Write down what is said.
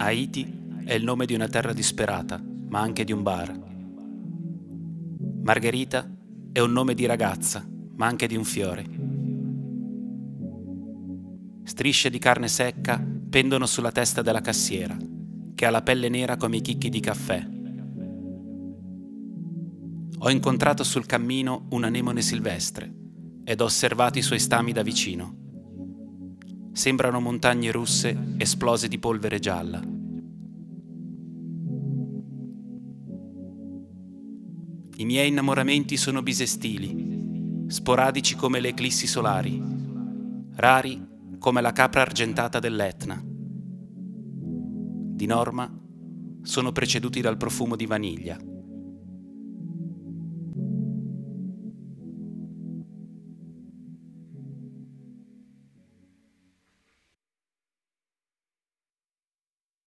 Haiti è il nome di una terra disperata, ma anche di un bar. Margherita è un nome di ragazza, ma anche di un fiore. Strisce di carne secca pendono sulla testa della cassiera, che ha la pelle nera come i chicchi di caffè. Ho incontrato sul cammino un anemone silvestre ed ho osservato i suoi stami da vicino. Sembrano montagne russe esplose di polvere gialla. I miei innamoramenti sono bisestili, sporadici come le eclissi solari, rari come la capra argentata dell'Etna. Di norma sono preceduti dal profumo di vaniglia.